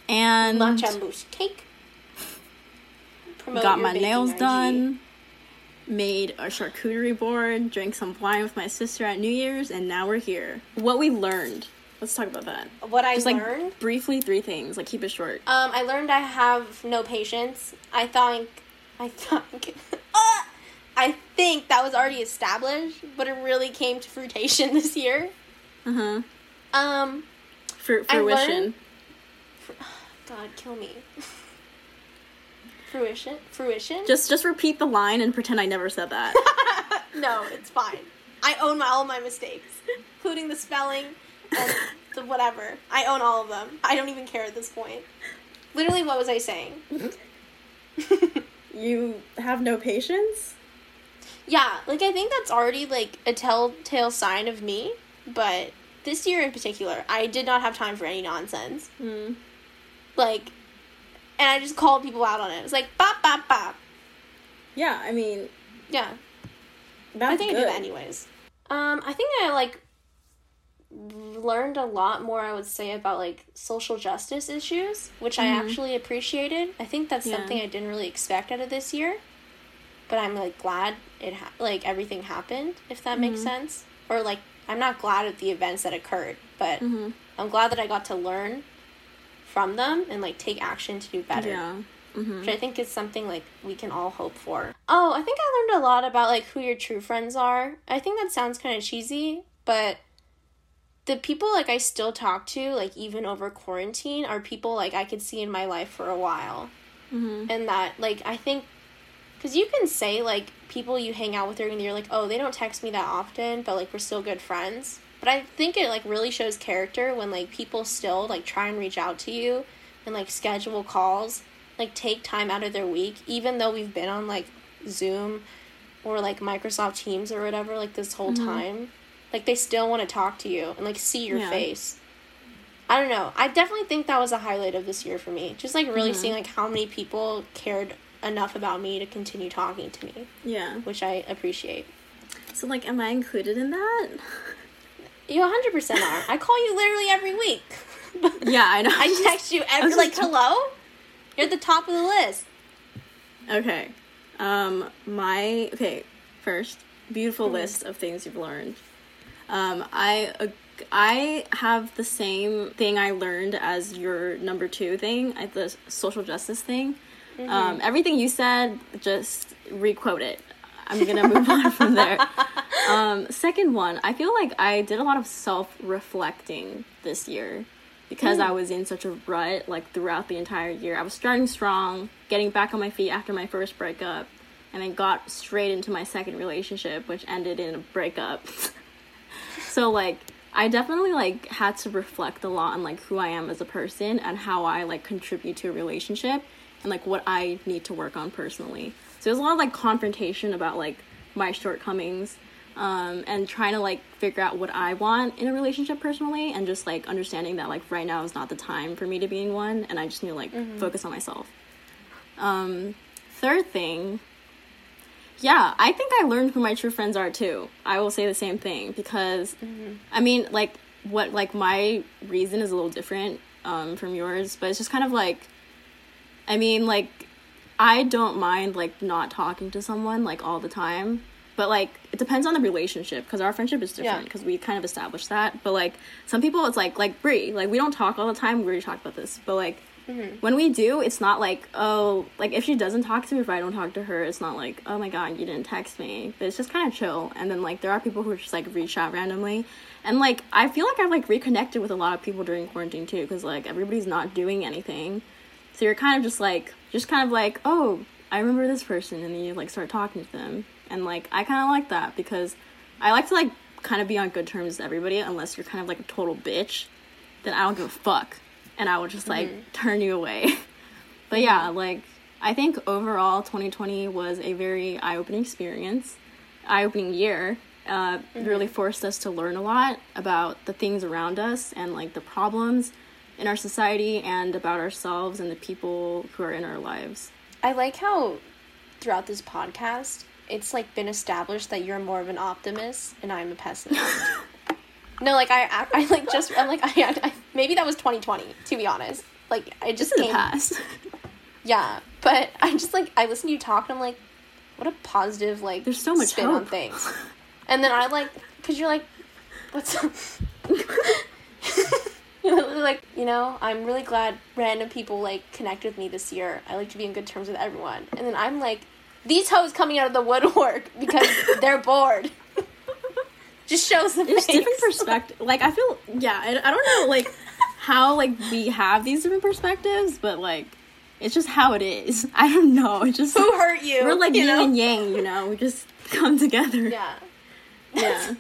and Matcha mousse cake. Promote got my nails IG. done. Made a charcuterie board, drank some wine with my sister at New Year's, and now we're here. What we learned. Let's talk about that. What I Just like learned. briefly, three things. Like keep it short. Um, I learned I have no patience. I think, I think, Ah! <laughs> I think that was already established, but it really came to fruition <laughs> this year. Uh huh. Um, Fru- fruition. learned- <sighs> God, kill me. <laughs> fruition, fruition. Just just repeat the line and pretend I never said that. no, it's fine. I own my, all my mistakes, including the spelling and whatever. I own all of them. I don't even care at this point. Literally, what was I saying? You have no patience? Yeah, like I think that's already like a telltale sign of me, but this year in particular, I did not have time for any nonsense. Mm. Like, and I just called people out on it. It was like, bop, bop, bop. Yeah, I mean, Yeah, I think good. I did anyways. Um, I think I like learned a lot more. I would say about like social justice issues, which I actually appreciated. I think that's Yeah. something I didn't really expect out of this year, but I'm like glad it ha- like everything happened. If that makes sense, or like I'm not glad at the events that occurred, but Mhm. I'm glad that I got to learn from them and like take action to do better Yeah. Mm-hmm. which I think is something like we can all hope for. Oh, I think I learned a lot about like who your true friends are. I think that sounds kind of cheesy, but the people like I still talk to, like even over quarantine, are people like I could see in my life for a while, Mm-hmm. and that like I think. Because you can say, like, people you hang out with, and you're like, oh, they don't text me that often, but, like, we're still good friends. But I think it, like, really shows character when, like, people still, like, try and reach out to you and, like, schedule calls like take time out of their week even though we've been on like zoom or like microsoft teams or whatever like this whole time like they still want to talk to you and like see your Yeah. face i don't know i definitely think that was a highlight of this year for me just like really seeing like how many people cared enough about me to continue talking to me Yeah. which i appreciate So, like, am I included in that? you 100% are i call you literally every week <laughs> Yeah, I know. i text you <laughs> every like hello you're at the top of the list Okay. Um, my okay. First, beautiful Mm-hmm. list of things you've learned. Um, I uh, I have the same thing I learned as your number two thing, uh, the social justice thing. Mm-hmm. Um, everything you said, just requote it. I'm gonna move on from there. <laughs> Um, second one, I feel like I did a lot of self reflecting this year because I was in such a rut like throughout the entire year. I was starting strong, getting back on my feet after my first breakup, and then got straight into my second relationship, which ended in a breakup. <laughs> so like I definitely like had to reflect a lot on like who I am as a person and how I like contribute to a relationship and like what I need to work on personally. So there's a lot of like confrontation about like my shortcomings um, and trying to like figure out what I want in a relationship personally and just like understanding that like right now is not the time for me to be in one and I just need to like focus on myself. Um, third thing, yeah, I think I learned who my true friends are too. I will say the same thing because I mean, like what like my reason is a little different um, from yours, but it's just kind of like I mean, like I don't mind like not talking to someone like all the time, but like it depends on the relationship because our friendship is different Yeah. because we kind of established that. But like some people, it's like like Brie, like we don't talk all the time. We already talked about this, but like Mm-hmm. when we do, it's not like oh like if she doesn't talk to me, if I don't talk to her, it's not like oh my god you didn't text me. But it's just kind of chill. And then like there are people who just like reach out randomly. And like I feel like I've like reconnected with a lot of people during quarantine too, because like everybody's not doing anything. So you're kind of just like, just kind of like, oh, I remember this person, and then you like start talking to them, and like I kind of like that because I like to like kind of be on good terms with everybody, unless you're kind of like a total bitch, then I don't give a fuck, and I will just like turn you away. <laughs> but yeah, like I think overall 2020 was a very eye-opening experience, eye-opening year. Uh, Really forced us to learn a lot about the things around us and like the problems in our society and about ourselves and the people who are in our lives. I like how throughout this podcast, it's like been established that you're more of an optimist and I'm a pessimist. <laughs> no, like I, I, like just I'm like <laughs> I, I maybe that was 2020 to be honest. Like I just In the came, past. <laughs> yeah, but I just like I listen to you talk and I'm like, what a positive like There's so much spin on hope. things. <laughs> And then I like because you're like, what's up? Like you know i'm really glad random people like connect with me this year i like to be in good terms with everyone and then i'm like these hoes coming out of the woodwork because they're bored just shows the There's face. different perspective. Like I feel, yeah, I, I don't know, like <laughs> how like we have these different perspectives, but like it's just how it is. <laughs> I don't know. It's just who hurt you we're like you yin know and yang, you know. We just <laughs> come together. yeah yeah.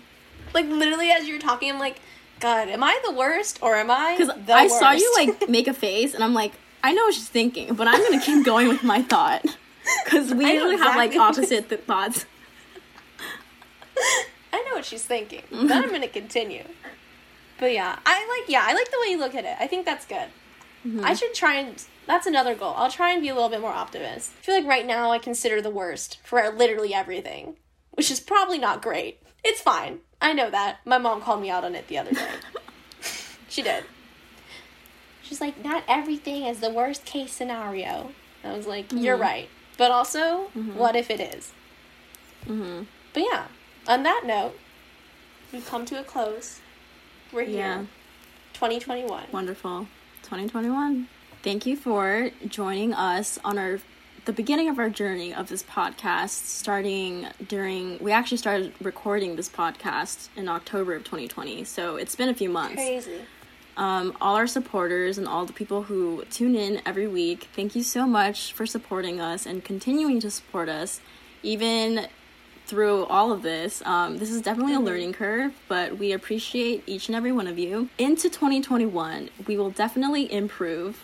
like literally as you're talking i'm like god am i the worst or am i Because I saw you like make a face, and I'm like, I know what she's thinking, but I'm gonna keep going with my thought because we usually have like opposite th- thoughts. I know what she's thinking. But I'm gonna <laughs> continue. But yeah, I like yeah, I like the way you look at it. I think that's good. I mm-hmm. should try and that's another goal. I'll try and be a little bit more optimist. I feel like right now I consider the worst for literally everything, which is probably not great. It's fine. I know that. My mom called me out on it the other day. <laughs> she did. She's like, not everything is the worst case scenario. I was like, you're mm-hmm. right. But also, mm-hmm. what if it is? Mm-hmm. But yeah, on that note, we've come to a close. We're here. Yeah. 2021. Wonderful. 2021. Thank you for joining us on our the beginning of our journey of this podcast starting during we actually started recording this podcast in October of 2020. So it's been a few months. Crazy. Um, all our supporters and all the people who tune in every week, thank you so much for supporting us and continuing to support us, even through all of this. Um, this is definitely a learning curve, but we appreciate each and every one of you. Into 2021, we will definitely improve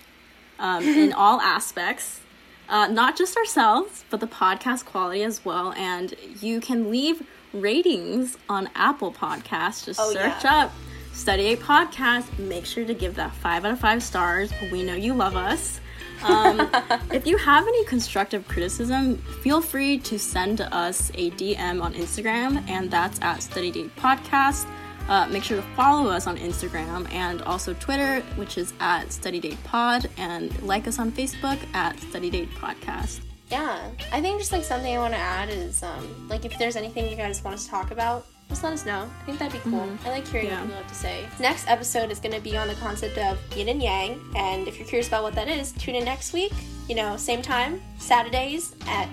um, <laughs> in all aspects. Uh, not just ourselves, but the podcast quality as well. And you can leave ratings on Apple Podcasts. Just Oh, search yeah. up Study Date Podcast. Make sure to give that five out of five stars. We know you love us. Um, <laughs> if you have any constructive criticism, feel free to send us a DM on Instagram, and that's at Study Date Podcast. Uh, make sure to follow us on Instagram and also Twitter, which is at Study Date Pod, and like us on Facebook at Study Date Podcast. Yeah, I think just like something I want to add is um, like if there's anything you guys want to talk about, just let us know. I think that'd be cool. Mm-hmm. I like hearing Yeah. what people have to say. Next episode is going to be on the concept of yin and yang, and if you're curious about what that is, tune in next week. You know, same time, Saturdays at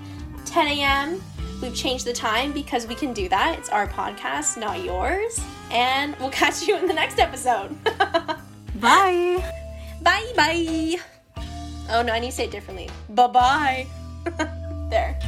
10 a.m. We've changed the time because we can do that. It's our podcast, not yours. And we'll <laughs> catch you in the next episode. <laughs> Bye! bye bye. Oh no, I need to say it differently. Bye bye. <laughs> there.